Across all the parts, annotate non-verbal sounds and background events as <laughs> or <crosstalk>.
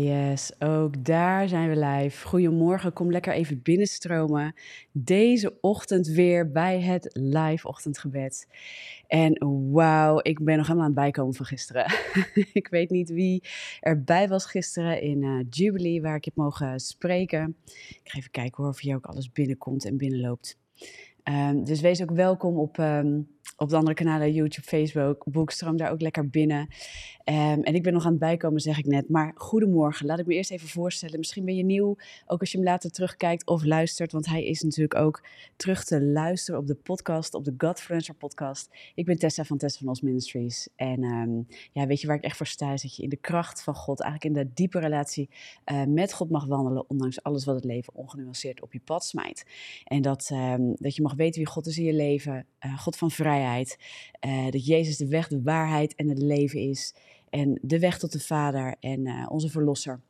Yes, ook daar zijn we live. Goedemorgen, kom lekker even binnenstromen. Deze ochtend weer bij het live ochtendgebed. En wauw, ik ben nog helemaal aan het bijkomen van gisteren. <laughs> ik weet niet wie erbij was gisteren in uh, Jubilee, waar ik heb mogen spreken. Ik ga even kijken hoor of hier ook alles binnenkomt en binnenloopt. Um, dus wees ook welkom op... Um, op de andere kanalen, YouTube, Facebook, Boekstroom daar ook lekker binnen. Um, en ik ben nog aan het bijkomen, zeg ik net. Maar goedemorgen, laat ik me eerst even voorstellen. Misschien ben je nieuw, ook als je hem later terugkijkt of luistert. Want hij is natuurlijk ook terug te luisteren op de podcast, op de Godfluencer podcast. Ik ben Tessa van Tessa van Os Ministries. En um, ja, weet je waar ik echt voor sta? Dat je in de kracht van God, eigenlijk in de diepe relatie uh, met God mag wandelen. Ondanks alles wat het leven ongenuanceerd op je pad smijt. En dat, um, dat je mag weten wie God is in je leven. Uh, God van vrijheid. Uh, dat Jezus de weg, de waarheid en het leven is. En de weg tot de Vader en uh, onze Verlosser.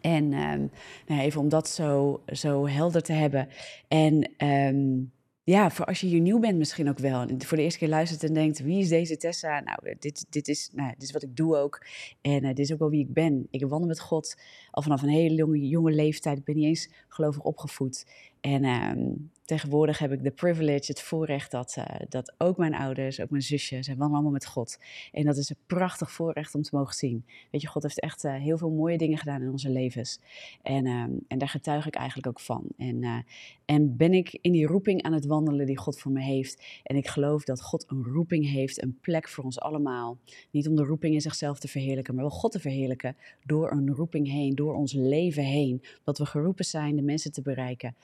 En um, nou even om dat zo, zo helder te hebben. En um, ja, voor als je hier nieuw bent misschien ook wel. En voor de eerste keer luistert en denkt, wie is deze Tessa? Nou, dit, dit, is, nou, dit is wat ik doe ook. En dit is ook wel wie ik ben. Ik wandel met God al vanaf een hele jonge, jonge leeftijd. Ik ben niet eens gelovig opgevoed. En um, tegenwoordig heb ik de privilege, het voorrecht dat, uh, dat ook mijn ouders, ook mijn zusje, wandelen allemaal met God. En dat is een prachtig voorrecht om te mogen zien. Weet je, God heeft echt uh, heel veel mooie dingen gedaan in onze levens. En, um, en daar getuig ik eigenlijk ook van. En, uh, en ben ik in die roeping aan het wandelen die God voor me heeft. En ik geloof dat God een roeping heeft, een plek voor ons allemaal. Niet om de roeping in zichzelf te verheerlijken, maar wel God te verheerlijken door een roeping heen, door ons leven heen. Dat we geroepen zijn de mensen te bereiken.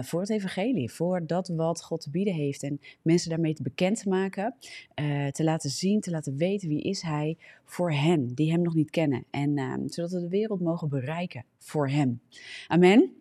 Voor het evangelie, voor dat wat God te bieden heeft. En mensen daarmee te bekend te maken, uh, te laten zien, te laten weten wie is hij voor hen, die hem nog niet kennen. En uh, zodat we de wereld mogen bereiken voor hem. Amen.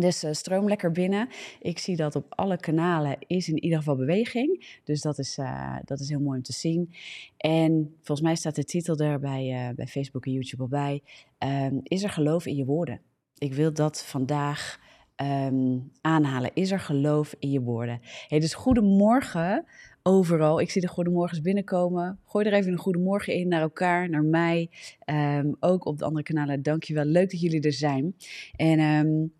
Dus uh, stroom lekker binnen. Ik zie dat op alle kanalen is in ieder geval beweging. Dus dat is, uh, dat is heel mooi om te zien. En volgens mij staat de titel er bij, bij Facebook en YouTube al bij. Um, is er geloof in je woorden? Ik wil dat vandaag um, aanhalen. Is er geloof in je woorden? Dus goedemorgen overal. Ik zie de goedemorgens binnenkomen. Gooi er even een goedemorgen in naar elkaar, naar mij. Um, ook op de andere kanalen. Dankjewel. Leuk dat jullie er zijn. En... Um,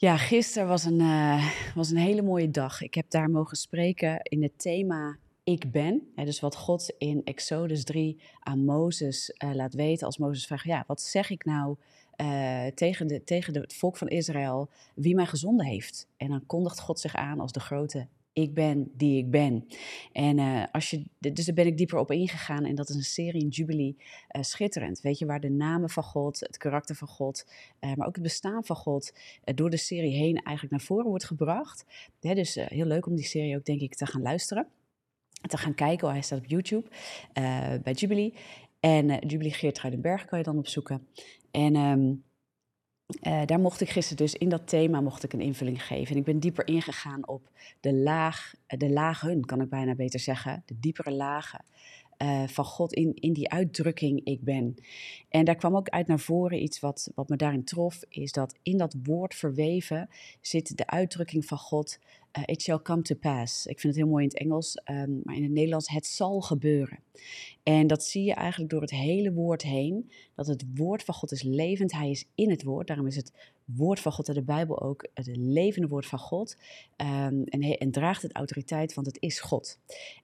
ja, gisteren was een, uh, was een hele mooie dag. Ik heb daar mogen spreken in het thema Ik ben. Ja, dus wat God in Exodus 3 aan Mozes uh, laat weten als Mozes vraagt, ja, wat zeg ik nou uh, tegen, de, tegen het volk van Israël wie mij gezonden heeft? En dan kondigt God zich aan als de grote ik ben die ik ben. En uh, als je, dus daar ben ik dieper op ingegaan. En dat is een serie in Jubilee. Uh, schitterend. Weet je, waar de namen van God, het karakter van God, maar ook het bestaan van God door de serie heen eigenlijk naar voren wordt gebracht. Dus heel leuk om die serie ook, denk ik, te gaan luisteren. Te gaan kijken. Oh, hij staat op YouTube bij Jubilee. En Jubilee Geertruidenberg kan je dan opzoeken. En. Um, uh, daar mocht ik gisteren dus in dat thema mocht ik een invulling geven. En ik ben dieper ingegaan op de laag, de lagen, kan ik bijna beter zeggen, de diepere lagen uh, van God in, in die uitdrukking ik ben. En daar kwam ook uit naar voren iets wat, wat me daarin trof, is dat in dat woord verweven zit de uitdrukking van God, uh, it shall come to pass. Ik vind het heel mooi in het Engels, um, maar in het Nederlands, het zal gebeuren. En dat zie je eigenlijk door het hele woord heen, dat het woord van God is levend, hij is in het woord, daarom is het woord van God in de Bijbel ook het levende woord van God. Um, en, en, draagt het autoriteit, want het is God.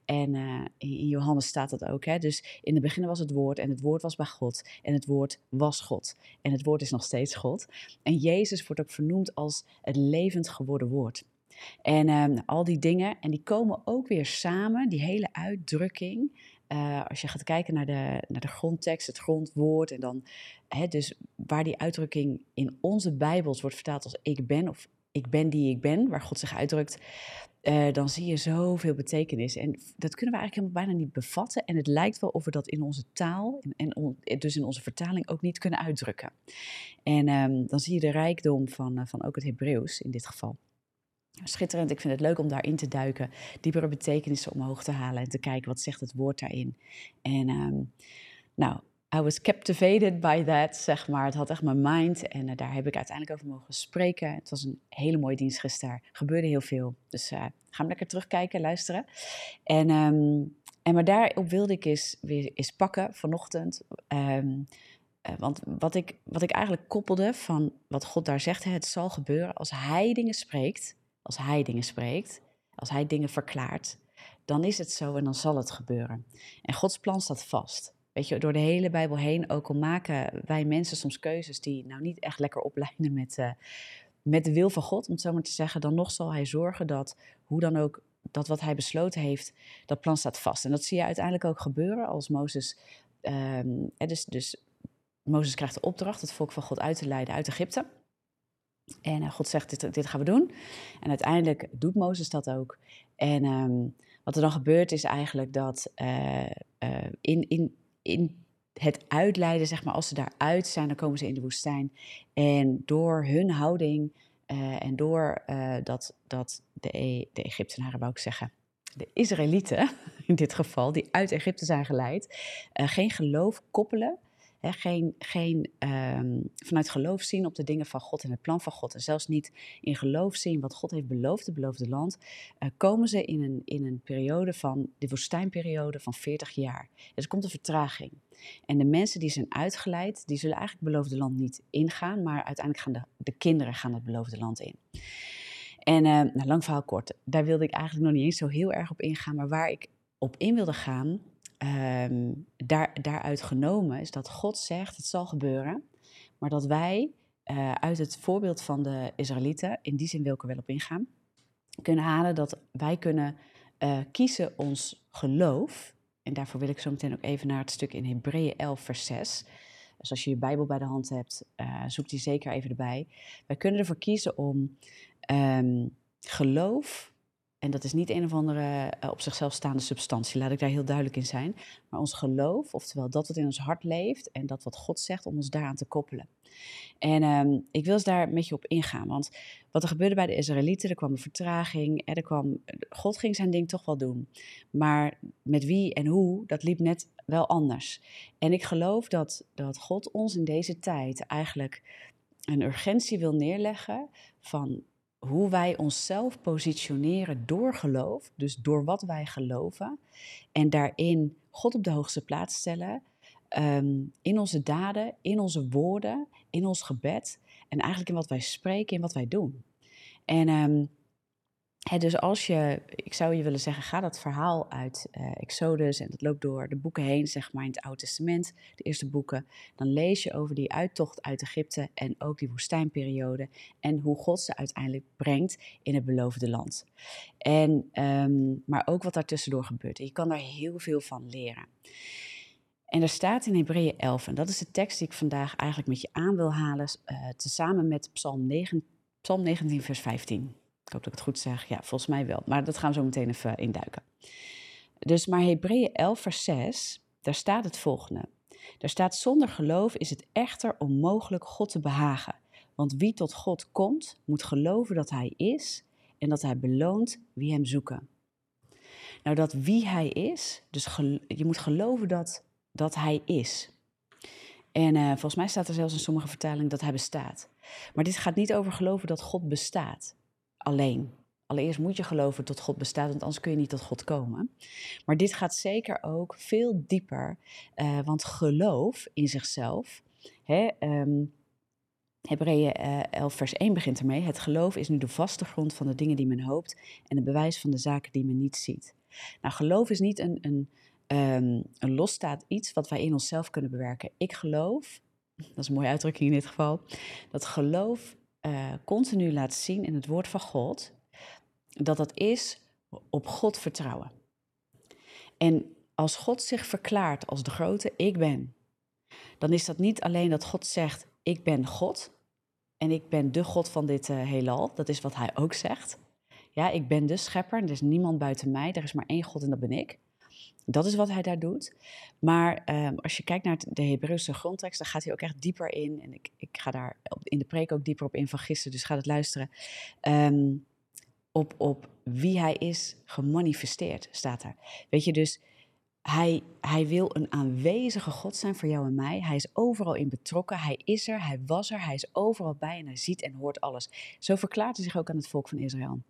En uh, in Johannes staat dat ook. Hè? Dus in het begin was het woord en het woord was bij God. En het woord was God. En het woord is nog steeds God. En Jezus wordt ook vernoemd als het levend geworden woord. En um, al die dingen, en die komen ook weer samen, die hele uitdrukking. Uh, als je gaat kijken naar de, naar de grondtekst, het grondwoord, en dan, hè, dus waar die uitdrukking in onze Bijbels wordt vertaald als ik ben, of ik ben die ik ben, waar God zich uitdrukt, uh, dan zie je zoveel betekenis. En dat kunnen we eigenlijk bijna niet bevatten. En het lijkt wel of we dat in onze taal en, on, dus in onze vertaling ook niet kunnen uitdrukken. En um, dan zie je de rijkdom van, van ook het Hebreeuws in dit geval. Schitterend, ik vind het leuk om daarin te duiken, diepere betekenissen omhoog te halen en te kijken wat zegt het woord daarin. En um, nou, I was captivated by that, zeg maar. Het had echt mijn mind en uh, daar heb ik uiteindelijk over mogen spreken. Het was een hele mooie dienst gisteren, er gebeurde heel veel. Dus uh, ga hem lekker terugkijken, luisteren. En, um, en maar daarop wilde ik eens, weer eens pakken vanochtend. Um, want wat ik, wat ik eigenlijk koppelde van wat God daar zegt, het zal gebeuren als Hij dingen spreekt, als Hij dingen spreekt, als Hij dingen verklaart, dan is het zo en dan zal het gebeuren. En Gods plan staat vast. Weet je, door de hele Bijbel heen, ook al maken wij mensen soms keuzes die nou niet echt lekker oplijnen met, uh, met de wil van God, om het zo maar te zeggen, dan nog zal Hij zorgen dat, hoe dan ook, dat wat Hij besloten heeft, dat plan staat vast. En dat zie je uiteindelijk ook gebeuren als Mozes, um, dus, dus Mozes krijgt de opdracht het volk van God uit te leiden uit Egypte. En uh, God zegt, dit, dit gaan we doen. En uiteindelijk doet Mozes dat ook. En um, wat er dan gebeurt is eigenlijk dat uh, uh, in, in, in het uitleiden, zeg maar, als ze daaruit zijn, dan komen ze in de woestijn. En door hun houding en door dat, dat de, e, de Egyptenaren, wou ik zeggen, de Israëlieten <laughs> in dit geval, die uit Egypte zijn geleid, geen geloof koppelen geen, geen um, vanuit geloof zien op de dingen van God en het plan van God. En zelfs niet in geloof zien wat God heeft beloofd, het beloofde land. Uh, komen ze in een, in een periode van, de woestijnperiode van 40 jaar. Dus er komt een vertraging. En de mensen die zijn uitgeleid, die zullen eigenlijk het beloofde land niet ingaan. Maar uiteindelijk gaan de, de kinderen gaan het beloofde land in. En uh, nou, lang verhaal kort, daar wilde ik eigenlijk nog niet eens zo heel erg op ingaan. Maar waar ik op in wilde gaan, um, daar, daaruit genomen is dat God zegt: het zal gebeuren, maar dat wij uh, uit het voorbeeld van de Israëlieten, in die zin wil ik er wel op ingaan, kunnen halen dat wij kunnen uh, kiezen ons geloof. En daarvoor wil ik zo meteen ook even naar het stuk in Hebreeën 11, vers 6. Dus als je je Bijbel bij de hand hebt, uh, zoek die zeker even erbij. Wij kunnen ervoor kiezen om um, geloof en dat is niet een of andere uh, op zichzelf staande substantie, laat ik daar heel duidelijk in zijn. Maar ons geloof, oftewel dat wat in ons hart leeft en dat wat God zegt, om ons daaraan te koppelen. En um, ik wil eens daar met je op ingaan, want wat er gebeurde bij de Israëlieten, er kwam een vertraging, er kwam, God ging zijn ding toch wel doen. Maar met wie en hoe, dat liep net wel anders. En ik geloof dat, dat God ons in deze tijd eigenlijk een urgentie wil neerleggen van hoe wij onszelf positioneren door geloof, dus door wat wij geloven, en daarin God op de hoogste plaats stellen, um, in onze daden, in onze woorden, in ons gebed en eigenlijk in wat wij spreken, in wat wij doen. En um, dus als je, ik zou je willen zeggen, ga dat verhaal uit uh, Exodus en dat loopt door de boeken heen, zeg maar in het Oude Testament, de eerste boeken, dan lees je over die uittocht uit Egypte en ook die woestijnperiode en hoe God ze uiteindelijk brengt in het beloofde land. En, um, maar ook wat daartussendoor gebeurt. Je kan daar heel veel van leren. En er staat in Hebreeën 11, en dat is de tekst die ik vandaag eigenlijk met je aan wil halen, uh, tezamen met Psalm, 9, Psalm 19, vers 15. Ik hoop dat ik het goed zeg. Ja, volgens mij wel. Maar dat gaan we zo meteen even induiken. Dus maar Hebreeën 11, vers 6, daar staat het volgende. Daar staat, zonder geloof is het echter onmogelijk God te behagen. Want wie tot God komt, moet geloven dat Hij is en dat Hij beloont wie Hem zoeken. Nou, dat wie Hij is, dus je moet geloven dat, dat Hij is. En uh, volgens mij staat er zelfs in sommige vertalingen dat Hij bestaat. Maar dit gaat niet over geloven dat God bestaat alleen. Allereerst moet je geloven dat God bestaat, want anders kun je niet tot God komen. Maar dit gaat zeker ook veel dieper, uh, want geloof in zichzelf. Hè, um, Hebreeën 11, eh, vers 1 begint ermee. Het geloof is nu de vaste grond van de dingen die men hoopt en het bewijs van de zaken die men niet ziet. Nou, geloof is niet een, een, um, een losstaand iets wat wij in onszelf kunnen bewerken. Ik geloof, <laughs> dat is een mooie uitdrukking in dit geval, dat geloof uh, continu laat zien in het woord van God, dat dat is op God vertrouwen. En als God zich verklaart als de grote ik ben, dan is dat niet alleen dat God zegt ik ben God en ik ben de God van dit uh, heelal, dat is wat hij ook zegt. Ja, ik ben de schepper, er is niemand buiten mij, er is maar één God en dat ben ik. Dat is wat hij daar doet. Maar um, als je kijkt naar de Hebreeuwse grondtekst, dan gaat hij ook echt dieper in. En ik, ik ga daar in de preek ook dieper op in van gisteren, dus ga het luisteren. Um, op, op wie hij is gemanifesteerd, staat er. Weet je, dus hij, hij wil een aanwezige God zijn voor jou en mij. Hij is overal in betrokken. Hij is er, hij was er, hij is overal bij en hij ziet en hoort alles. Zo verklaart hij zich ook aan het volk van Israël.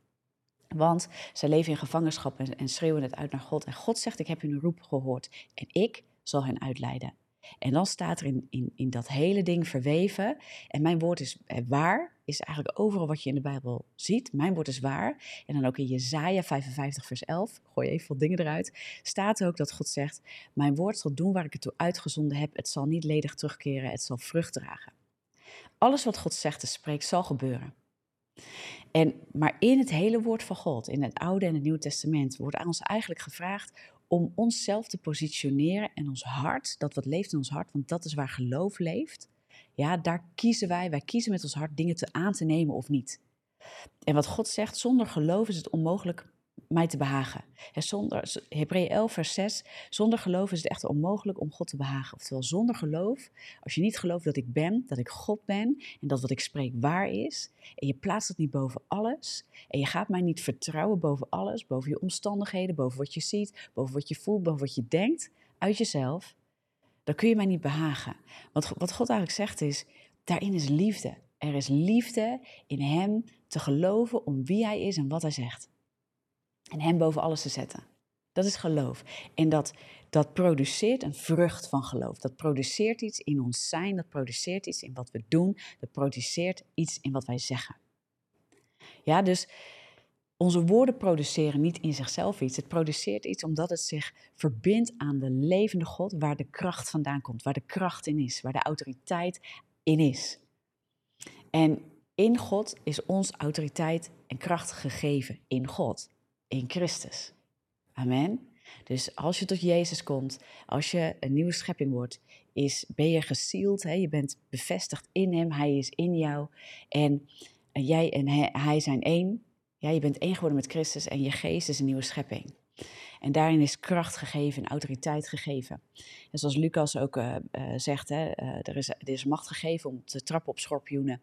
Want zij leven in gevangenschap en, en, schreeuwen het uit naar God. En God zegt, ik heb hun roep gehoord en ik zal hen uitleiden. En dan staat er in, in, in dat hele ding verweven. En mijn woord is eh, waar, is eigenlijk overal wat je in de Bijbel ziet. Mijn woord is waar. En dan ook in Jezaja 55 vers 11, gooi even wat dingen eruit, staat ook dat God zegt, mijn woord zal doen waar ik het toe uitgezonden heb. Het zal niet ledig terugkeren, het zal vrucht dragen. Alles wat God zegt en spreekt zal gebeuren. En, maar in het hele woord van God, in het Oude en het Nieuwe Testament, wordt aan ons eigenlijk gevraagd om onszelf te positioneren en ons hart, dat wat leeft in ons hart, want dat is waar geloof leeft. Ja, daar kiezen wij, wij kiezen met ons hart dingen te aan te nemen of niet. En wat God zegt, zonder geloof is het onmogelijk mij te behagen. En zonder, Hebreeën 11, vers 6, zonder geloof is het echt onmogelijk om God te behagen. Oftewel, zonder geloof, als je niet gelooft dat ik ben, dat ik God ben en dat wat ik spreek waar is, en je plaatst het niet boven alles, en je gaat mij niet vertrouwen boven alles, boven je omstandigheden, boven wat je ziet, boven wat je voelt, boven wat je denkt, uit jezelf, dan kun je mij niet behagen. Want wat God eigenlijk zegt is, daarin is liefde. Er is liefde in Hem te geloven om wie Hij is en wat Hij zegt. En Hem boven alles te zetten. Dat is geloof. En dat, dat produceert een vrucht van geloof. Dat produceert iets in ons zijn, dat produceert iets in wat we doen, dat produceert iets in wat wij zeggen. Ja, dus onze woorden produceren niet in zichzelf iets. Het produceert iets omdat het zich verbindt aan de levende God, waar de kracht vandaan komt, waar de kracht in is, waar de autoriteit in is. En in God is ons autoriteit en kracht gegeven. In God in Christus. Amen. Dus als je tot Jezus komt, als je een nieuwe schepping wordt, is, ben je gesield, hè? je bent bevestigd in Hem, Hij is in jou en, jij en hij, zijn één. Ja, je bent één geworden met Christus en je geest is een nieuwe schepping. En daarin is kracht gegeven en autoriteit gegeven. En zoals Lucas ook uh, uh, zegt, hè, er, is, er is macht gegeven om te trappen op schorpioenen.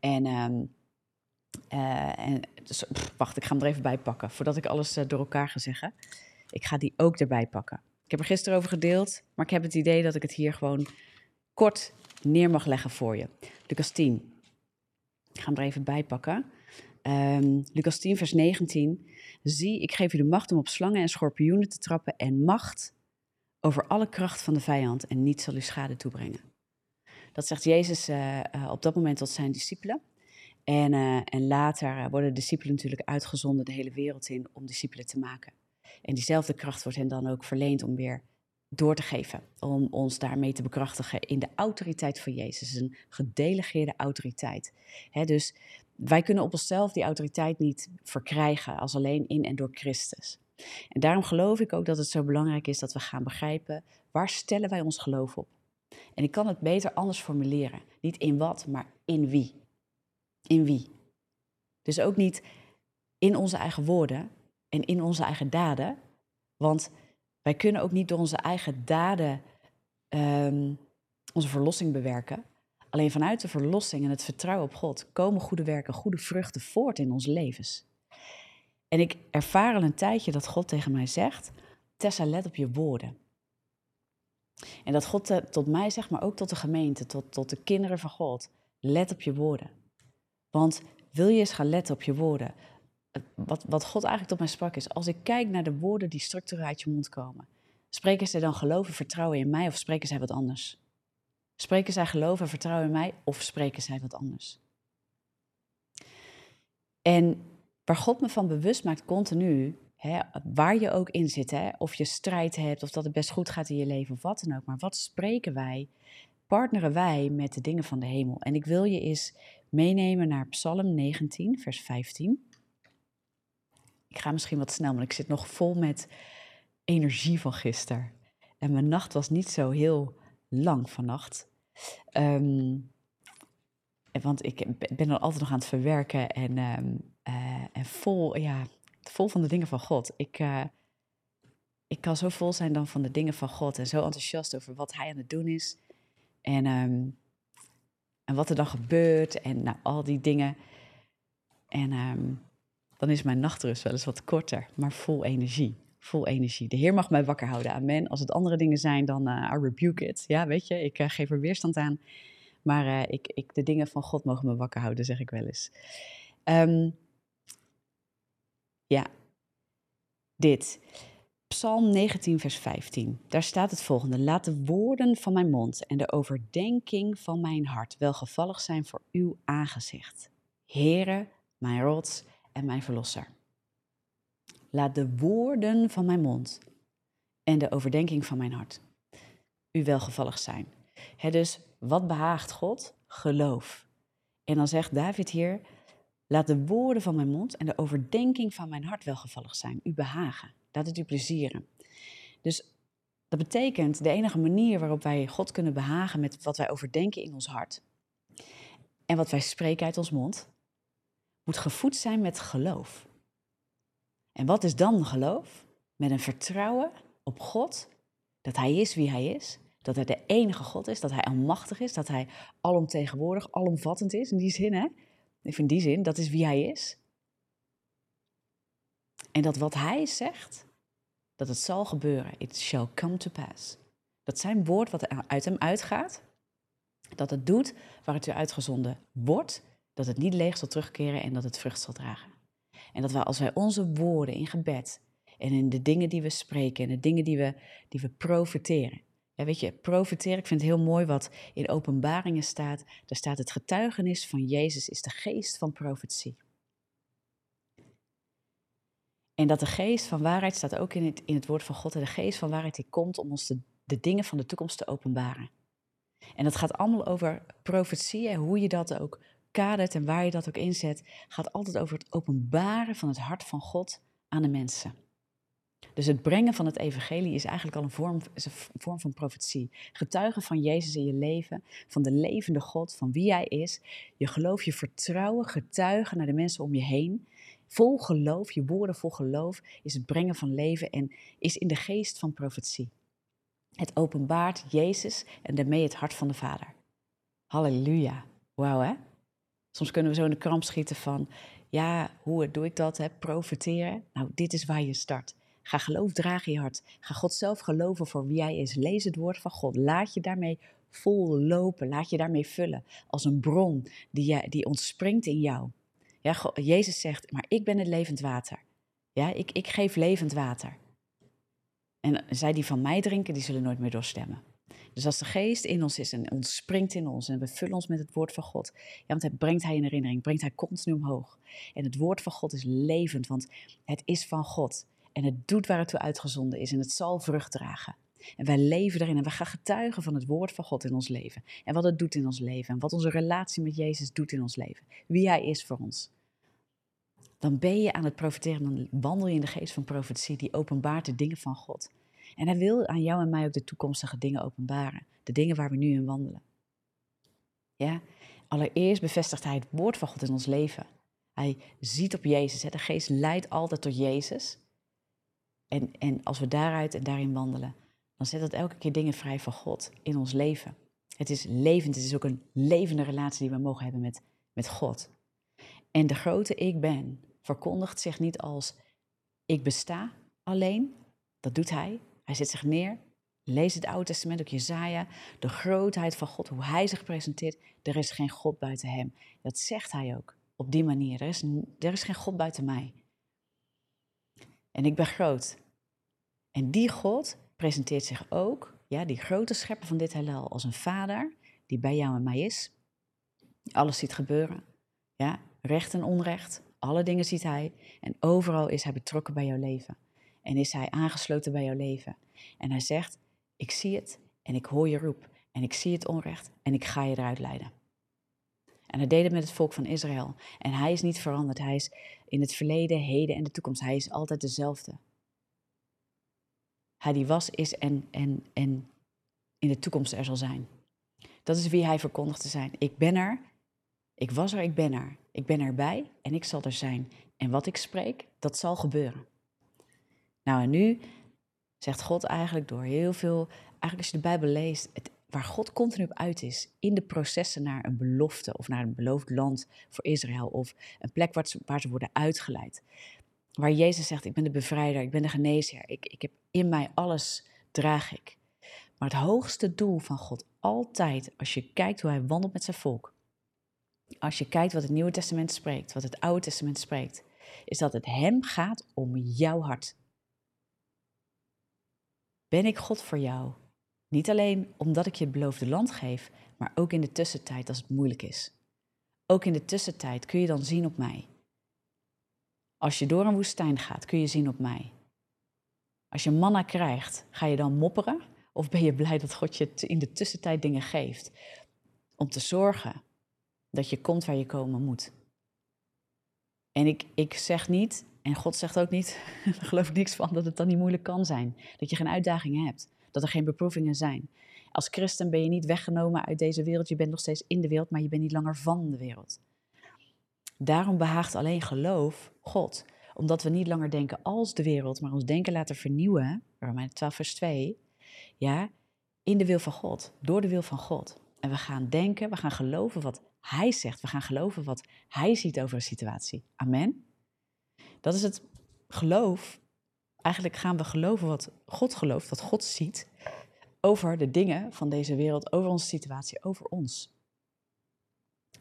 En um, uh, en, dus, wacht, ik ga hem er even bij pakken voordat ik alles uh, door elkaar ga zeggen. Ik ga die ook erbij pakken. Ik heb er gisteren over gedeeld, maar ik heb het idee dat ik het hier gewoon kort neer mag leggen voor je. Lucas 10. Ik ga hem er even bij pakken. Um, Lucas 10, vers 19. Zie, ik geef u de macht om op slangen en schorpioenen te trappen en macht over alle kracht van de vijand en niets zal u schade toebrengen. Dat zegt Jezus uh, op dat moment tot zijn discipelen. En, uh, en later worden discipelen natuurlijk uitgezonden de hele wereld in om discipelen te maken. En diezelfde kracht wordt hen dan ook verleend om weer door te geven. Om ons daarmee te bekrachtigen in de autoriteit van Jezus. Een gedelegeerde autoriteit. Dus wij kunnen op onszelf die autoriteit niet verkrijgen als alleen in en door Christus. En daarom geloof ik ook dat het zo belangrijk is dat we gaan begrijpen waar stellen wij ons geloof op. En ik kan het beter anders formuleren. Niet in wat, maar in wie. In wie? Dus ook niet in onze eigen woorden en in onze eigen daden. Want wij kunnen ook niet door onze eigen daden um, onze verlossing bewerken. Alleen vanuit de verlossing en het vertrouwen op God komen goede werken, goede vruchten voort in onze levens. En ik ervaar al een tijdje dat God tegen mij zegt: Tessa, let op je woorden. En dat God tot mij zegt, maar ook tot de gemeente, tot, tot de kinderen van God: let op je woorden. Want wil je eens gaan letten op je woorden? Wat, wat God eigenlijk tot mij sprak is, als ik kijk naar de woorden die structureel uit je mond komen, spreken zij dan geloof en vertrouwen in mij of spreken zij wat anders? Spreken zij geloof en vertrouwen in mij of spreken zij wat anders? En waar God me van bewust maakt continu, hè, waar je ook in zit, hè, of je strijd hebt, of dat het best goed gaat in je leven, of wat dan ook, maar wat spreken wij, partneren wij met de dingen van de hemel? En ik wil je eens meenemen naar Psalm 19, vers 15. Ik ga misschien wat snel, maar ik zit nog vol met energie van gisteren. En mijn nacht was niet zo heel lang vannacht. Um, want ik ben dan altijd nog aan het verwerken en, um, uh, en vol, ja, vol van de dingen van God. Ik, uh, ik kan zo vol zijn dan van de dingen van God en zo enthousiast over wat Hij aan het doen is. En um, en wat er dan gebeurt en nou, al die dingen. En um, dan is mijn nachtrust wel eens wat korter, maar vol energie. Vol energie. De Heer mag mij wakker houden. Amen. Als het andere dingen zijn, dan uh, I rebuke it. Ja, weet je, ik uh, geef er weerstand aan. Maar uh, ik, ik, de dingen van God mogen me wakker houden, zeg ik wel eens. Um, ja, dit. Psalm 19, vers 15. Daar staat het volgende. Laat de woorden van mijn mond en de overdenking van mijn hart welgevallig zijn voor uw aangezicht. Heere, mijn rots en mijn verlosser. Laat de woorden van mijn mond en de overdenking van mijn hart u welgevallig zijn. He, dus wat behaagt God? Geloof. En dan zegt David hier, laat de woorden van mijn mond en de overdenking van mijn hart welgevallig zijn, u behagen. Laat het u plezieren. Dus dat betekent de enige manier waarop wij God kunnen behagen met wat wij overdenken in ons hart en wat wij spreken uit ons mond, moet gevoed zijn met geloof. En wat is dan geloof? Met een vertrouwen op God, dat Hij is wie Hij is, dat Hij de enige God is, dat Hij almachtig is, dat Hij alomtegenwoordig, alomvattend is, in die zin hè. In die zin, dat is wie Hij is. En dat wat Hij zegt, dat het zal gebeuren. It shall come to pass. Dat zijn woord wat uit hem uitgaat, dat het doet waar het u uitgezonden wordt, dat het niet leeg zal terugkeren en dat het vrucht zal dragen. En dat wij als wij onze woorden in gebed en in de dingen die we spreken en de dingen die we, die we profiteren. Ja, weet je, profiteren, ik vind het heel mooi wat in openbaringen staat. Daar staat het getuigenis van Jezus is de geest van profetie. En dat de geest van waarheid staat ook in het, in het woord van God. En de geest van waarheid die komt om ons de, de dingen van de toekomst te openbaren. En dat gaat allemaal over profetie en hoe je dat ook kadert en waar je dat ook inzet. Gaat altijd over het openbaren van het hart van God aan de mensen. Dus het brengen van het evangelie is eigenlijk al een vorm, een vorm van profetie. Getuigen van Jezus in je leven, van de levende God, van wie Hij is. Je geloof, je vertrouwen, getuigen naar de mensen om je heen. Vol geloof, je woorden vol geloof, is het brengen van leven en is in de geest van profetie. Het openbaart Jezus en daarmee het hart van de Vader. Halleluja. Wauw hè? Soms kunnen we zo in de kramp schieten van, ja, hoe doe ik dat? Hè? Profiteren. Nou, dit is waar je start. Ga geloof dragen in je hart. Ga God zelf geloven voor wie Hij is. Lees het woord van God. Laat je daarmee vol lopen. Laat je daarmee vullen. Als een bron die, die ontspringt in jou. Ja, Jezus zegt, maar ik ben het levend water. Ja, ik, ik geef levend water. En zij die van mij drinken, die zullen nooit meer doorstemmen. Dus als de geest in ons is en ontspringt in ons en we vullen ons met het woord van God, ja, want het brengt hij in herinnering, brengt hij continu omhoog. En het woord van God is levend, want het is van God. En het doet waar het toe uitgezonden is en het zal vrucht dragen. En wij leven erin en we gaan getuigen van het woord van God in ons leven. En wat het doet in ons leven en wat onze relatie met Jezus doet in ons leven. Wie Hij is voor ons. Dan ben je aan het profiteren, dan wandel je in de geest van profetie die openbaart de dingen van God. En Hij wil aan jou en mij ook de toekomstige dingen openbaren. De dingen waar we nu in wandelen. Ja, allereerst bevestigt Hij het woord van God in ons leven. Hij ziet op Jezus. De geest leidt altijd tot Jezus. En, en als we daaruit en daarin wandelen, dan zet dat elke keer dingen vrij van God in ons leven. Het is levend, het is ook een levende relatie die we mogen hebben met, met God. En de grote ik ben verkondigt zich niet als ik besta alleen. Dat doet hij. Hij zet zich neer. Lees het Oude Testament, ook Jezaja. De grootheid van God, hoe hij zich presenteert. Er is geen God buiten hem. Dat zegt hij ook op die manier. Er is, er is geen God buiten mij. En ik ben groot. En die God presenteert zich ook, ja, die grote schepper van dit heelal, als een vader die bij jou en mij is. Alles ziet gebeuren. Ja, recht en onrecht, alle dingen ziet hij. En overal is hij betrokken bij jouw leven. En is hij aangesloten bij jouw leven. En hij zegt, ik zie het en ik hoor je roep. En ik zie het onrecht en ik ga je eruit leiden. En hij deed het met het volk van Israël. En hij is niet veranderd. Hij is in het verleden, heden en de toekomst. Hij is altijd dezelfde. Hij die was, is en, en, en in de toekomst er zal zijn. Dat is wie hij verkondigt te zijn. Ik ben er, ik was er, ik ben er. Ik ben erbij en ik zal er zijn. En wat ik spreek, dat zal gebeuren. Nou, en nu zegt God eigenlijk door heel veel, eigenlijk als je de Bijbel leest, het, waar God continu op uit is, in de processen naar een belofte of naar een beloofd land voor Israël of een plek waar ze, waar ze worden uitgeleid. Waar Jezus zegt, ik ben de bevrijder, ik ben de geneesheer, ik, ik heb in mij alles, draag ik. Maar het hoogste doel van God altijd, als je kijkt hoe hij wandelt met zijn volk, als je kijkt wat het Nieuwe Testament spreekt, wat het Oude Testament spreekt, is dat het hem gaat om jouw hart. Ben ik God voor jou? Niet alleen omdat ik je het beloofde land geef, maar ook in de tussentijd als het moeilijk is. Ook in de tussentijd kun je dan zien op mij. Als je door een woestijn gaat, kun je zien op mij. Als je manna krijgt, ga je dan mopperen? Of ben je blij dat God je in de tussentijd dingen geeft? Om te zorgen dat je komt waar je komen moet. En ik, ik zeg niet, en God zegt ook niet, <laughs> daar geloof ik niks van, dat het dan niet moeilijk kan zijn. Dat je geen uitdagingen hebt, dat er geen beproevingen zijn. Als christen ben je niet weggenomen uit deze wereld, je bent nog steeds in de wereld, maar je bent niet langer van de wereld. Daarom behaagt alleen geloof God, omdat we niet langer denken als de wereld, maar ons denken laten vernieuwen, Romeinen 12 vers 2, ja, in de wil van God, door de wil van God. En we gaan denken, we gaan geloven wat Hij zegt, we gaan geloven wat Hij ziet over een situatie. Amen. Dat is het geloof. Eigenlijk gaan we geloven wat God gelooft, wat God ziet over de dingen van deze wereld, over onze situatie, over ons.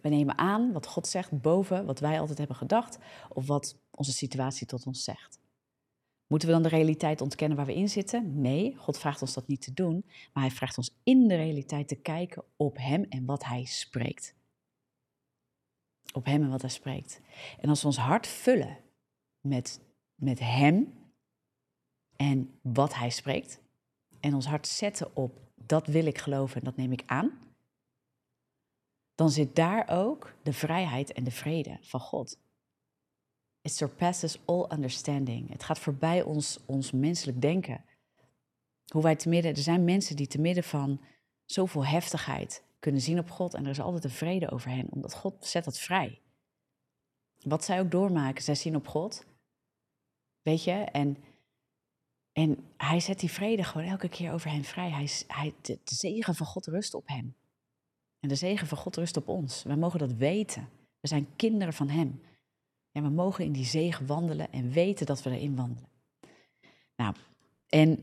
We nemen aan wat God zegt boven wat wij altijd hebben gedacht of wat onze situatie tot ons zegt. Moeten we dan de realiteit ontkennen waar we in zitten? Nee, God vraagt ons dat niet te doen, maar Hij vraagt ons in de realiteit te kijken op Hem en wat Hij spreekt. Op Hem en wat Hij spreekt. En als we ons hart vullen met, met Hem en wat Hij spreekt, en ons hart zetten op dat wil ik geloven en dat neem ik aan, dan zit daar ook de vrijheid en de vrede van God. It surpasses all understanding. Het gaat voorbij ons, ons menselijk denken. Hoe wij te midden, er zijn mensen die te midden van zoveel heftigheid kunnen zien op God en er is altijd een vrede over hen, omdat God zet dat vrij. Wat zij ook doormaken, zij zien op God. Weet je, en, en hij zet die vrede gewoon elke keer over hen vrij. Hij, hij, de, de zegen van God rust op hen. En de zegen van God rust op ons. Wij mogen dat weten. We zijn kinderen van Hem. En we mogen in die zegen wandelen en weten dat we erin wandelen. Nou, en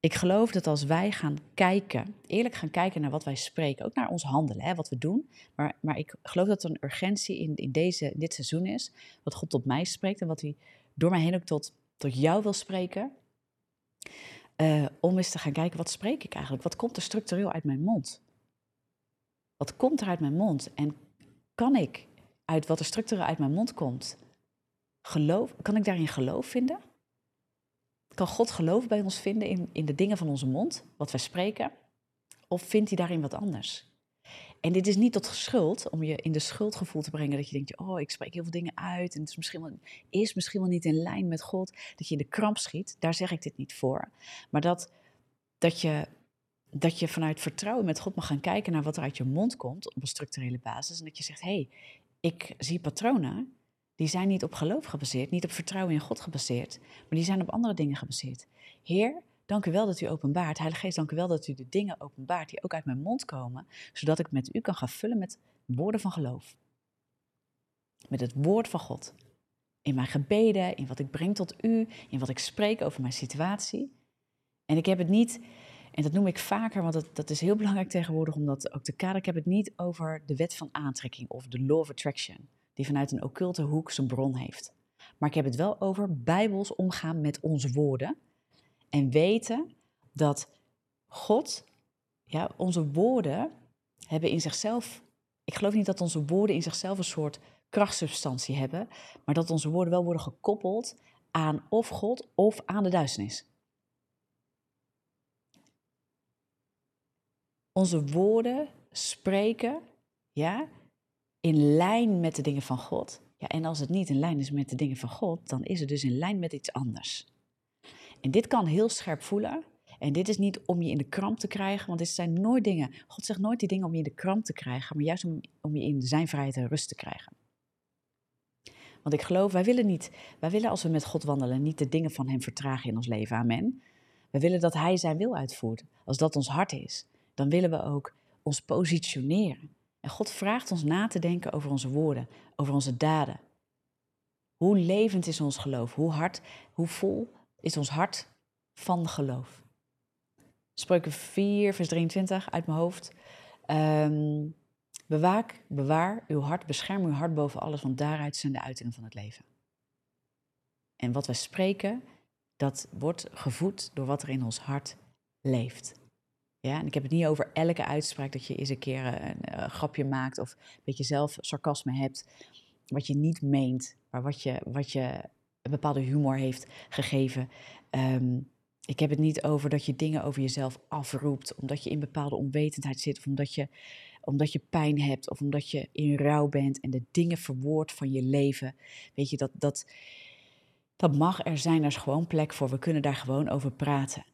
ik geloof dat als wij gaan kijken, eerlijk gaan kijken naar wat wij spreken, ook naar ons handelen, hè, wat we doen. Maar, maar ik geloof dat er een urgentie in, in, deze, dit seizoen is, wat God tot mij spreekt en wat hij door mij heen ook tot, tot jou wil spreken. Uh, om eens te gaan kijken, wat spreek ik eigenlijk? Wat komt er structureel uit mijn mond? Wat komt er uit mijn mond? En kan ik uit wat er structureel uit mijn mond komt, geloof, kan ik daarin geloof vinden? Kan God geloof bij ons vinden in, in de dingen van onze mond, wat wij spreken? Of vindt hij daarin wat anders? En dit is niet tot schuld, om je in de schuldgevoel te brengen dat je denkt, oh, ik spreek heel veel dingen uit en het is misschien, wel, is misschien wel niet in lijn met God, dat je in de kramp schiet. Daar zeg ik dit niet voor. Maar dat, dat, je, dat je vanuit vertrouwen met God mag gaan kijken naar wat er uit je mond komt op een structurele basis. En dat je zegt, hé, hey, ik zie patronen die zijn niet op geloof gebaseerd, niet op vertrouwen in God gebaseerd, maar die zijn op andere dingen gebaseerd. Heer, dank u wel dat u openbaart. Heilige Geest, dank u wel dat u de dingen openbaart die ook uit mijn mond komen, zodat ik met u kan gaan vullen met woorden van geloof. Met het woord van God. In mijn gebeden, in wat ik breng tot u, in wat ik spreek over mijn situatie. En ik heb het niet, en dat noem ik vaker, want dat, dat is heel belangrijk tegenwoordig om dat ook te kaderen. Ik heb het niet over de wet van aantrekking of de law of attraction die vanuit een occulte hoek zijn bron heeft. Maar ik heb het wel over bijbels omgaan met onze woorden en weten dat God, ja, onze woorden hebben in zichzelf, ik geloof niet dat onze woorden in zichzelf een soort krachtsubstantie hebben, maar dat onze woorden wel worden gekoppeld aan of God of aan de duisternis. Onze woorden spreken, ja, in lijn met de dingen van God. Ja, en als het niet in lijn is met de dingen van God, dan is het dus in lijn met iets anders. En dit kan heel scherp voelen. En dit is niet om je in de kramp te krijgen, want dit zijn nooit dingen. God zegt nooit die dingen om je in de kramp te krijgen, maar juist om, je in zijn vrijheid en rust te krijgen. Want ik geloof, wij willen niet, wij willen als we met God wandelen, niet de dingen van Hem vertragen in ons leven. Amen. We willen dat Hij zijn wil uitvoert. Als dat ons hart is, dan willen we ook ons positioneren. En God vraagt ons na te denken over onze woorden, over onze daden. Hoe levend is ons geloof? Hoe hard, hoe vol is ons hart van geloof? Spreuken 4, vers 23 uit mijn hoofd. Um, bewaak, bewaar uw hart, bescherm uw hart boven alles, want daaruit zijn de uitingen van het leven. En wat wij spreken, dat wordt gevoed door wat er in ons hart leeft. Ja, en ik heb het niet over elke uitspraak dat je eens een keer een, grapje maakt of een beetje zelf sarcasme hebt, wat je niet meent, maar wat je, wat je een bepaalde humor heeft gegeven. Ehm, ik heb het niet over dat je dingen over jezelf afroept, omdat je in bepaalde onwetendheid zit, of omdat je, omdat je pijn hebt, of omdat je in rouw bent en de dingen verwoord van je leven. Weet je, dat, dat, dat mag er zijn, er is gewoon plek voor. We kunnen daar gewoon over praten.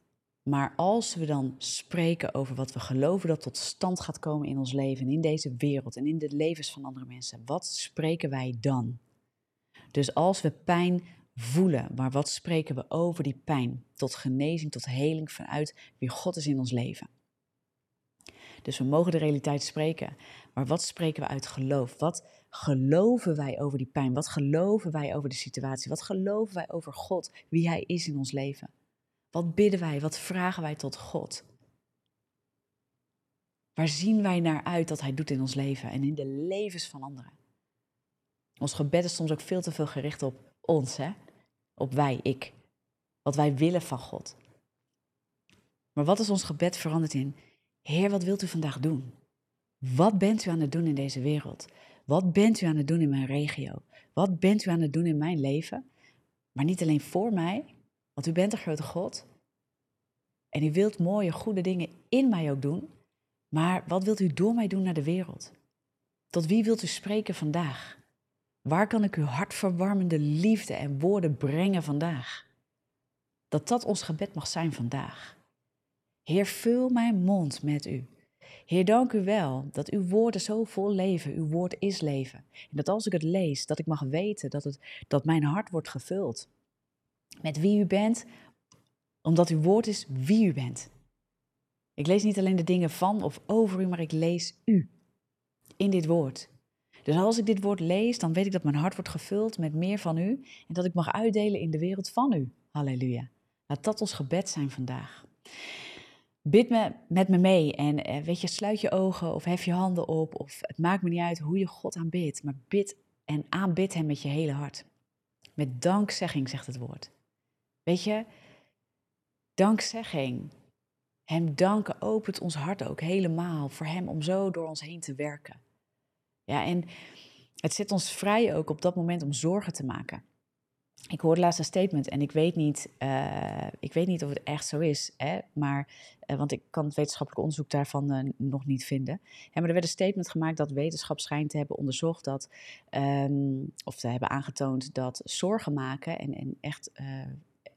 Maar als we dan spreken over wat we geloven dat tot stand gaat komen in ons leven, in deze wereld en in de levens van andere mensen, wat spreken wij dan? Dus als we pijn voelen, maar wat spreken we over die pijn? Tot genezing, tot heling vanuit wie God is in ons leven. Dus we mogen de realiteit spreken, maar wat spreken we uit geloof? Wat geloven wij over die pijn? Wat geloven wij over de situatie? Wat geloven wij over God, wie Hij is in ons leven? Wat bidden wij? Wat vragen wij tot God? Waar zien wij naar uit dat Hij doet in ons leven en in de levens van anderen? Ons gebed is soms ook veel te veel gericht op ons, hè? op wij, ik. Wat wij willen van God. Maar wat is ons gebed veranderd in? Heer, wat wilt u vandaag doen? Wat bent u aan het doen in deze wereld? Wat bent u aan het doen in mijn regio? Wat bent u aan het doen in mijn leven? Maar niet alleen voor mij, want u bent een grote God. En u wilt mooie, goede dingen in mij ook doen. Maar wat wilt u door mij doen naar de wereld? Tot wie wilt u spreken vandaag? Waar kan ik uw hartverwarmende liefde en woorden brengen vandaag? Dat dat ons gebed mag zijn vandaag. Heer, vul mijn mond met u. Heer, dank u wel dat uw woorden zo vol leven, uw woord is leven. En dat als ik het lees, dat ik mag weten dat, het, dat mijn hart wordt gevuld met wie u bent, omdat uw woord is wie u bent. Ik lees niet alleen de dingen van of over u, maar ik lees u in dit woord. Dus als ik dit woord lees, dan weet ik dat mijn hart wordt gevuld met meer van u en dat ik mag uitdelen in de wereld van u. Halleluja. Laat dat ons gebed zijn vandaag. Bid me, met me mee en eh, weet je, sluit je ogen of hef je handen op of het maakt me niet uit hoe je God aanbidt, maar bid en aanbid hem met je hele hart. Met dankzegging, zegt het woord. Weet je, dankzegging, hem danken opent ons hart ook helemaal voor hem om zo door ons heen te werken. Ja, en het zet ons vrij ook op dat moment om zorgen te maken. Ik hoorde laatst een statement en ik weet niet, uh, ik weet niet of het echt zo is, hè, maar, uh, want ik kan het wetenschappelijk onderzoek daarvan uh, nog niet vinden. Maar er werd een statement gemaakt dat wetenschap schijnt te hebben onderzocht dat, um, of te hebben aangetoond dat zorgen maken en, en echt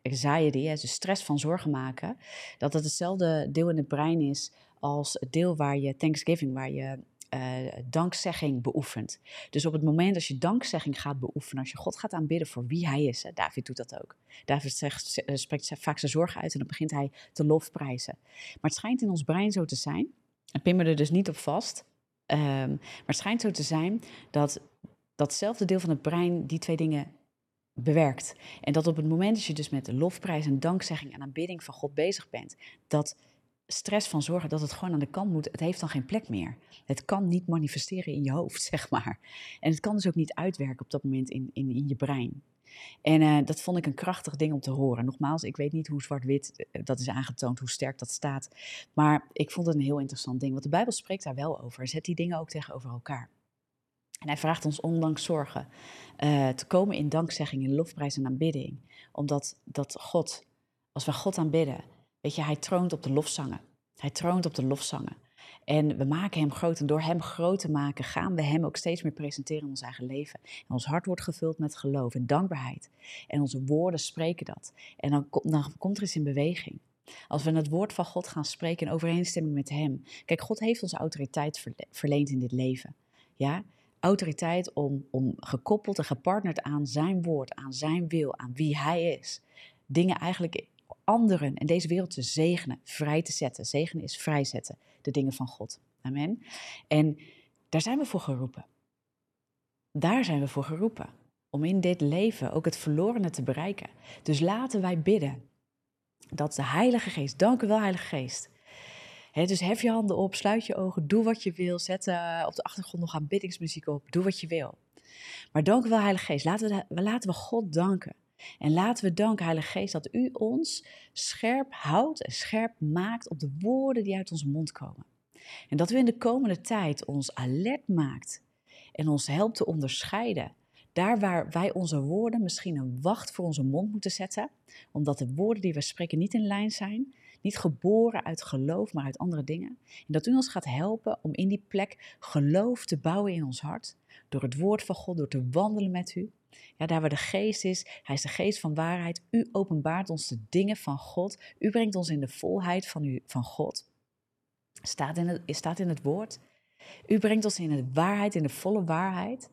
anxiety, dus de stress van zorgen maken, dat het hetzelfde deel in het brein is als het deel waar je Thanksgiving, waar je uh, dankzegging beoefent. Dus op het moment dat je dankzegging gaat beoefenen, als je God gaat aanbidden voor wie hij is, hè, David doet dat ook. David zegt, eh, spreekt vaak zijn zorgen uit en dan begint hij te lofprijzen. Maar het schijnt in ons brein zo te zijn, en pin me er dus niet op vast, um, maar het schijnt zo te zijn dat datzelfde deel van het brein die twee dingen bewerkt. En dat op het moment dat je dus met de lofprijs en dankzegging en aanbidding van God bezig bent, dat stress van zorgen dat het gewoon aan de kant moet, het heeft dan geen plek meer. Het kan niet manifesteren in je hoofd, <laughs> zeg maar. En het kan dus ook niet uitwerken op dat moment in, in, in je brein. En uh, dat vond ik een krachtig ding om te horen. Nogmaals, ik weet niet hoe zwart-wit uh, dat is aangetoond, hoe sterk dat staat. Maar ik vond het een heel interessant ding. Want de Bijbel spreekt daar wel over. Zet die dingen ook tegenover elkaar. En hij vraagt ons ondanks zorgen uh, te komen in dankzegging, in lofprijs en aanbidding. Omdat dat God, als we God aanbidden, Weet je, hij troont op de lofzangen. Hij troont op de lofzangen. En we maken hem groot. En door hem groot te maken, gaan we hem ook steeds meer presenteren in ons eigen leven. En ons hart wordt gevuld met geloof en dankbaarheid. En onze woorden spreken dat. En dan, dan komt er iets in beweging. Als we het woord van God gaan spreken in overeenstemming met hem. Kijk, God heeft ons autoriteit verleend in dit leven. Ja, autoriteit om, om gekoppeld en gepartnerd aan zijn woord, aan zijn wil, aan wie hij is. Dingen eigenlijk anderen en deze wereld te zegenen, vrij te zetten. Zegenen is vrijzetten, de dingen van God. Amen. En daar zijn we voor geroepen. Daar zijn we voor geroepen. Om in dit leven ook het verlorene te bereiken. Dus laten wij bidden dat de Heilige Geest, dank u wel Heilige Geest. Dus hef je handen op, sluit je ogen, doe wat je wil. Zet uh, op de achtergrond nog aanbiddingsmuziek op, doe wat je wil. Maar dank u wel Heilige Geest, laten we, laten we God danken En laten we danken, Heilige Geest, dat u ons scherp houdt en scherp maakt op de woorden die uit onze mond komen. En dat u in de komende tijd ons alert maakt en ons helpt te onderscheiden. Daar waar wij onze woorden misschien een wacht voor onze mond moeten zetten, omdat de woorden die we spreken niet in lijn zijn, niet geboren uit geloof, maar uit andere dingen. En dat u ons gaat helpen om in die plek geloof te bouwen in ons hart, door het woord van God, door te wandelen met u. Ja, daar waar de geest is, hij is de geest van waarheid. U openbaart ons de dingen van God. U brengt ons in de volheid van, u, van God. Staat in, het, staat in het woord. U brengt ons in de waarheid, in de volle waarheid.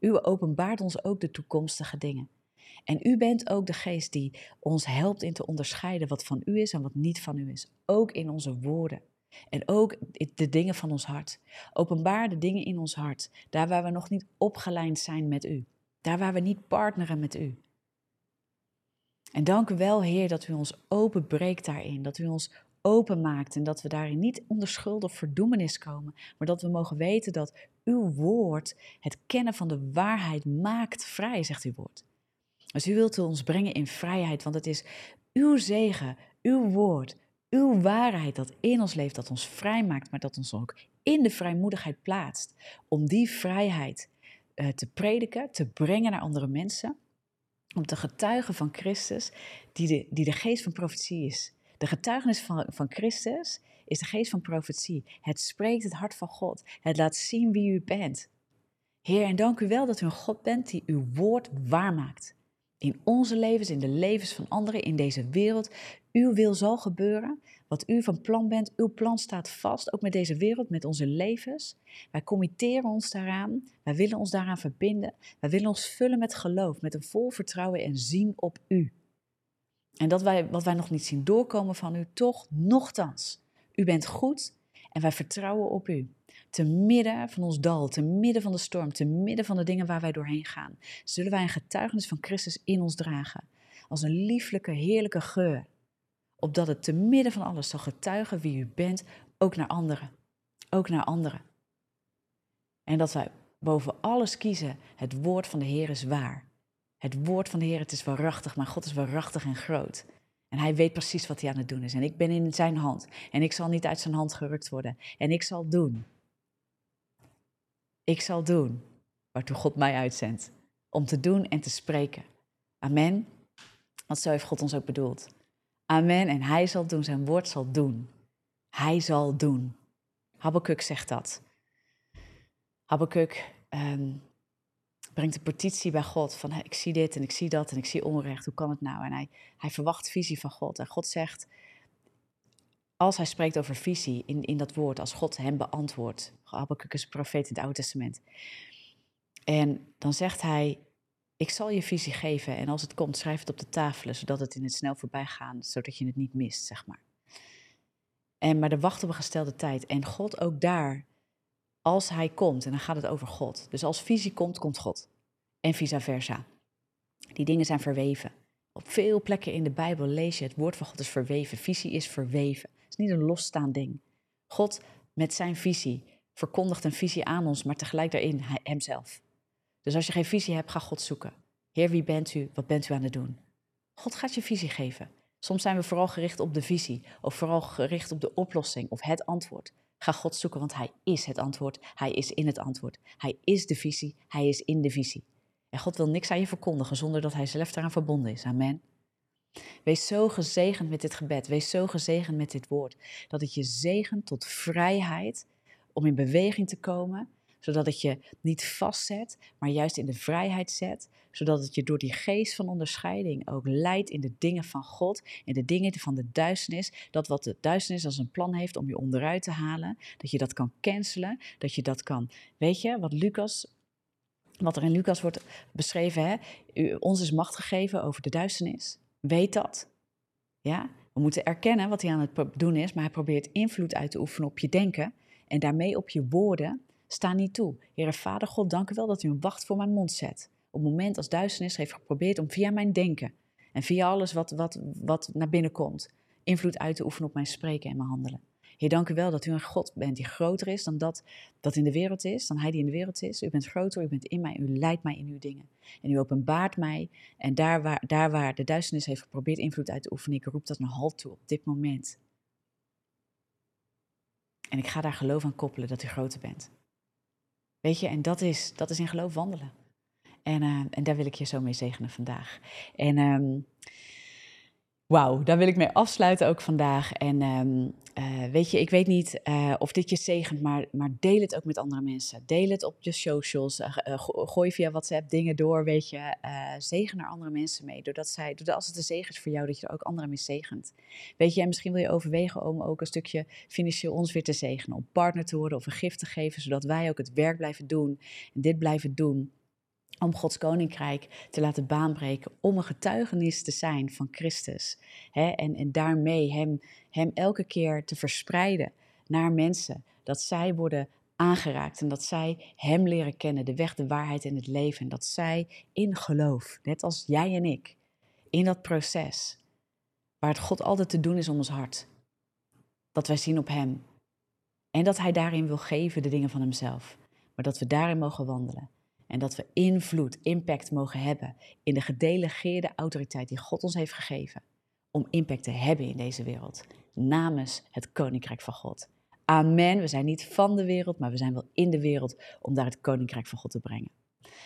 U openbaart ons ook de toekomstige dingen. En u bent ook de geest die ons helpt in te onderscheiden wat van u is en wat niet van u is. Ook in onze woorden. En ook de dingen van ons hart. Openbaar de dingen in ons hart. Daar waar we nog niet opgelijnd zijn met u. Daar waar we niet partneren met u. En dank u wel, Heer, dat u ons openbreekt daarin. Dat u ons openmaakt en dat we daarin niet onder schuld of verdoemenis komen. Maar dat we mogen weten dat uw woord, het kennen van de waarheid, maakt vrij, zegt uw woord. Dus u wilt ons brengen in vrijheid, want het is uw zegen, uw woord, uw waarheid dat in ons leeft, dat ons vrij maakt, maar dat ons ook in de vrijmoedigheid plaatst. Om die vrijheid uh, te prediken, te brengen naar andere mensen. Om te getuigen van Christus, die de, die de geest van profetie is. De getuigenis van, van Christus is de geest van profetie. Het spreekt het hart van God. Het laat zien wie u bent. Heer, en dank u wel dat u een God bent die uw woord waarmaakt in onze levens, in de levens van anderen, in deze wereld. Uw wil zal gebeuren. Wat u van plan bent, uw plan staat vast, ook met deze wereld, met onze levens. Wij committeren ons daaraan, wij willen ons daaraan verbinden. Wij willen ons vullen met geloof, met een vol vertrouwen en zien op u. En dat wij, wat wij nog niet zien doorkomen van u, toch, nochtans. U bent goed en wij vertrouwen op u te midden van ons dal, te midden van de storm, te midden van de dingen waar wij doorheen gaan, zullen wij een getuigenis van Christus in ons dragen. Als een lieflijke, heerlijke geur. Opdat het te midden van alles zal getuigen wie u bent, ook naar anderen. Ook naar anderen. En dat wij boven alles kiezen, het woord van de Heer is waar. Het woord van de Heer, het is waarachtig, maar God is waarachtig en groot. En hij weet precies wat hij aan het doen is. En ik ben in zijn hand. En ik zal niet uit zijn hand gerukt worden. En ik zal doen ik zal doen waartoe God mij uitzendt. Om te doen en te spreken. Amen. Want zo heeft God ons ook bedoeld. Amen. En hij zal doen, zijn woord zal doen. Hij zal doen. Habakkuk zegt dat. Habakkuk um, brengt een petitie bij God van ik zie dit en ik zie dat en ik zie onrecht, hoe kan het nou? En hij, hij verwacht visie van God. En God zegt, als hij spreekt over visie in, in dat woord, als God hem beantwoordt. Habakkuk is een profeet in het Oude Testament. En dan zegt hij, ik zal je visie geven en als het komt, schrijf het op de tafelen, zodat het in het snel voorbij gaat, zodat je het niet mist, zeg maar. En, maar er wacht op een gestelde tijd. En God ook daar, als hij komt, en dan gaat het over God. Dus als visie komt, komt God. En vice versa. Die dingen zijn verweven. Op veel plekken in de Bijbel lees je het woord van God is verweven. Visie is verweven is niet een losstaand ding. God met zijn visie verkondigt een visie aan ons, maar tegelijk daarin hemzelf. Dus als je geen visie hebt, ga God zoeken. Heer, wie bent u? Wat bent u aan het doen? God gaat je visie geven. Soms zijn we vooral gericht op de visie of vooral gericht op de oplossing of het antwoord. Ga God zoeken, want Hij is het antwoord. Hij is in het antwoord. Hij is de visie. Hij is in de visie. En God wil niks aan je verkondigen zonder dat Hij zelf daaraan verbonden is. Amen. Wees zo gezegend met dit gebed. Wees zo gezegend met dit woord. Dat het je zegent tot vrijheid om in beweging te komen. Zodat het je niet vastzet, maar juist in de vrijheid zet. Zodat het je door die geest van onderscheiding ook leidt in de dingen van God. In de dingen van de duisternis. Dat wat de duisternis als een plan heeft om je onderuit te halen. Dat je dat kan cancelen. Dat je dat kan. Weet je wat Lucas wat er in Lucas wordt beschreven, hè? ons is macht gegeven over de duisternis. Weet dat. Ja? We moeten erkennen wat hij aan het doen is, maar hij probeert invloed uit te oefenen op je denken en daarmee op je woorden. Sta niet toe. Heere Vader God, dank u wel dat u een wacht voor mijn mond zet. Op het moment als duisternis heeft geprobeerd om via mijn denken en via alles wat, wat, wat naar binnen komt, invloed uit te oefenen op mijn spreken en mijn handelen. Heer, dank u wel dat u een God bent die groter is dan dat dat in de wereld is, dan hij die in de wereld is. U bent groter, u bent in mij, u leidt mij in uw dingen. En u openbaart mij. En daar waar, daar waar de duisternis heeft geprobeerd invloed uit te oefenen, ik roep dat een halt toe op dit moment. En ik ga daar geloof aan koppelen dat u groter bent. Weet je, en dat is, dat is in geloof wandelen. En, uh, en daar wil ik je zo mee zegenen vandaag. En um, wauw, daar wil ik mee afsluiten ook vandaag. En um, uh, weet je, ik weet niet uh, of dit je zegent, maar, maar deel het ook met andere mensen. Deel het op je socials. Uh, gooi via WhatsApp dingen door, weet je. zegen naar andere mensen mee. Doordat zij, doordat als het een zegen is voor jou, dat je er ook anderen mee zegent. Weet je, en misschien wil je overwegen om ook een stukje financieel ons weer te zegenen. Om partner te worden of een gift te geven, zodat wij ook het werk blijven doen. En dit blijven doen om Gods koninkrijk te laten baanbreken, om een getuigenis te zijn van Christus. Hè? En, en daarmee hem, hem elke keer te verspreiden naar mensen, dat zij worden aangeraakt en dat zij Hem leren kennen, de weg, de waarheid en het leven. En dat zij in geloof, net als jij en ik, in dat proces, waar het God altijd te doen is om ons hart, dat wij zien op Hem. En dat Hij daarin wil geven de dingen van Hemzelf, maar dat we daarin mogen wandelen. En dat we invloed, impact mogen hebben in de gedelegeerde autoriteit die God ons heeft gegeven. Om impact te hebben in deze wereld. Namens het Koninkrijk van God. Amen. We zijn niet van de wereld, maar we zijn wel in de wereld om daar het Koninkrijk van God te brengen.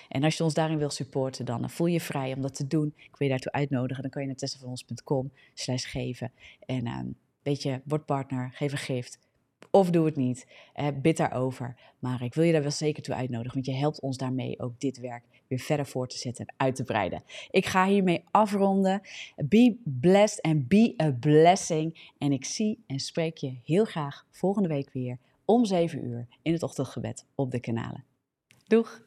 En als je ons daarin wil supporten, dan voel je vrij om dat te doen. Ik wil je daartoe uitnodigen. Dan kan je naar tessavanons.com slash geven. En uh, weet je, word partner, geef een gift. Of doe het niet. Uh, bid daarover. Maar ik wil je daar wel zeker toe uitnodigen, want je helpt ons daarmee ook dit werk weer verder voor te zetten en uit te breiden. Ik ga hiermee afronden. Be blessed and be a blessing. En ik zie en spreek je heel graag volgende week weer om 7 uur in het ochtendgebed op de kanalen. Doeg!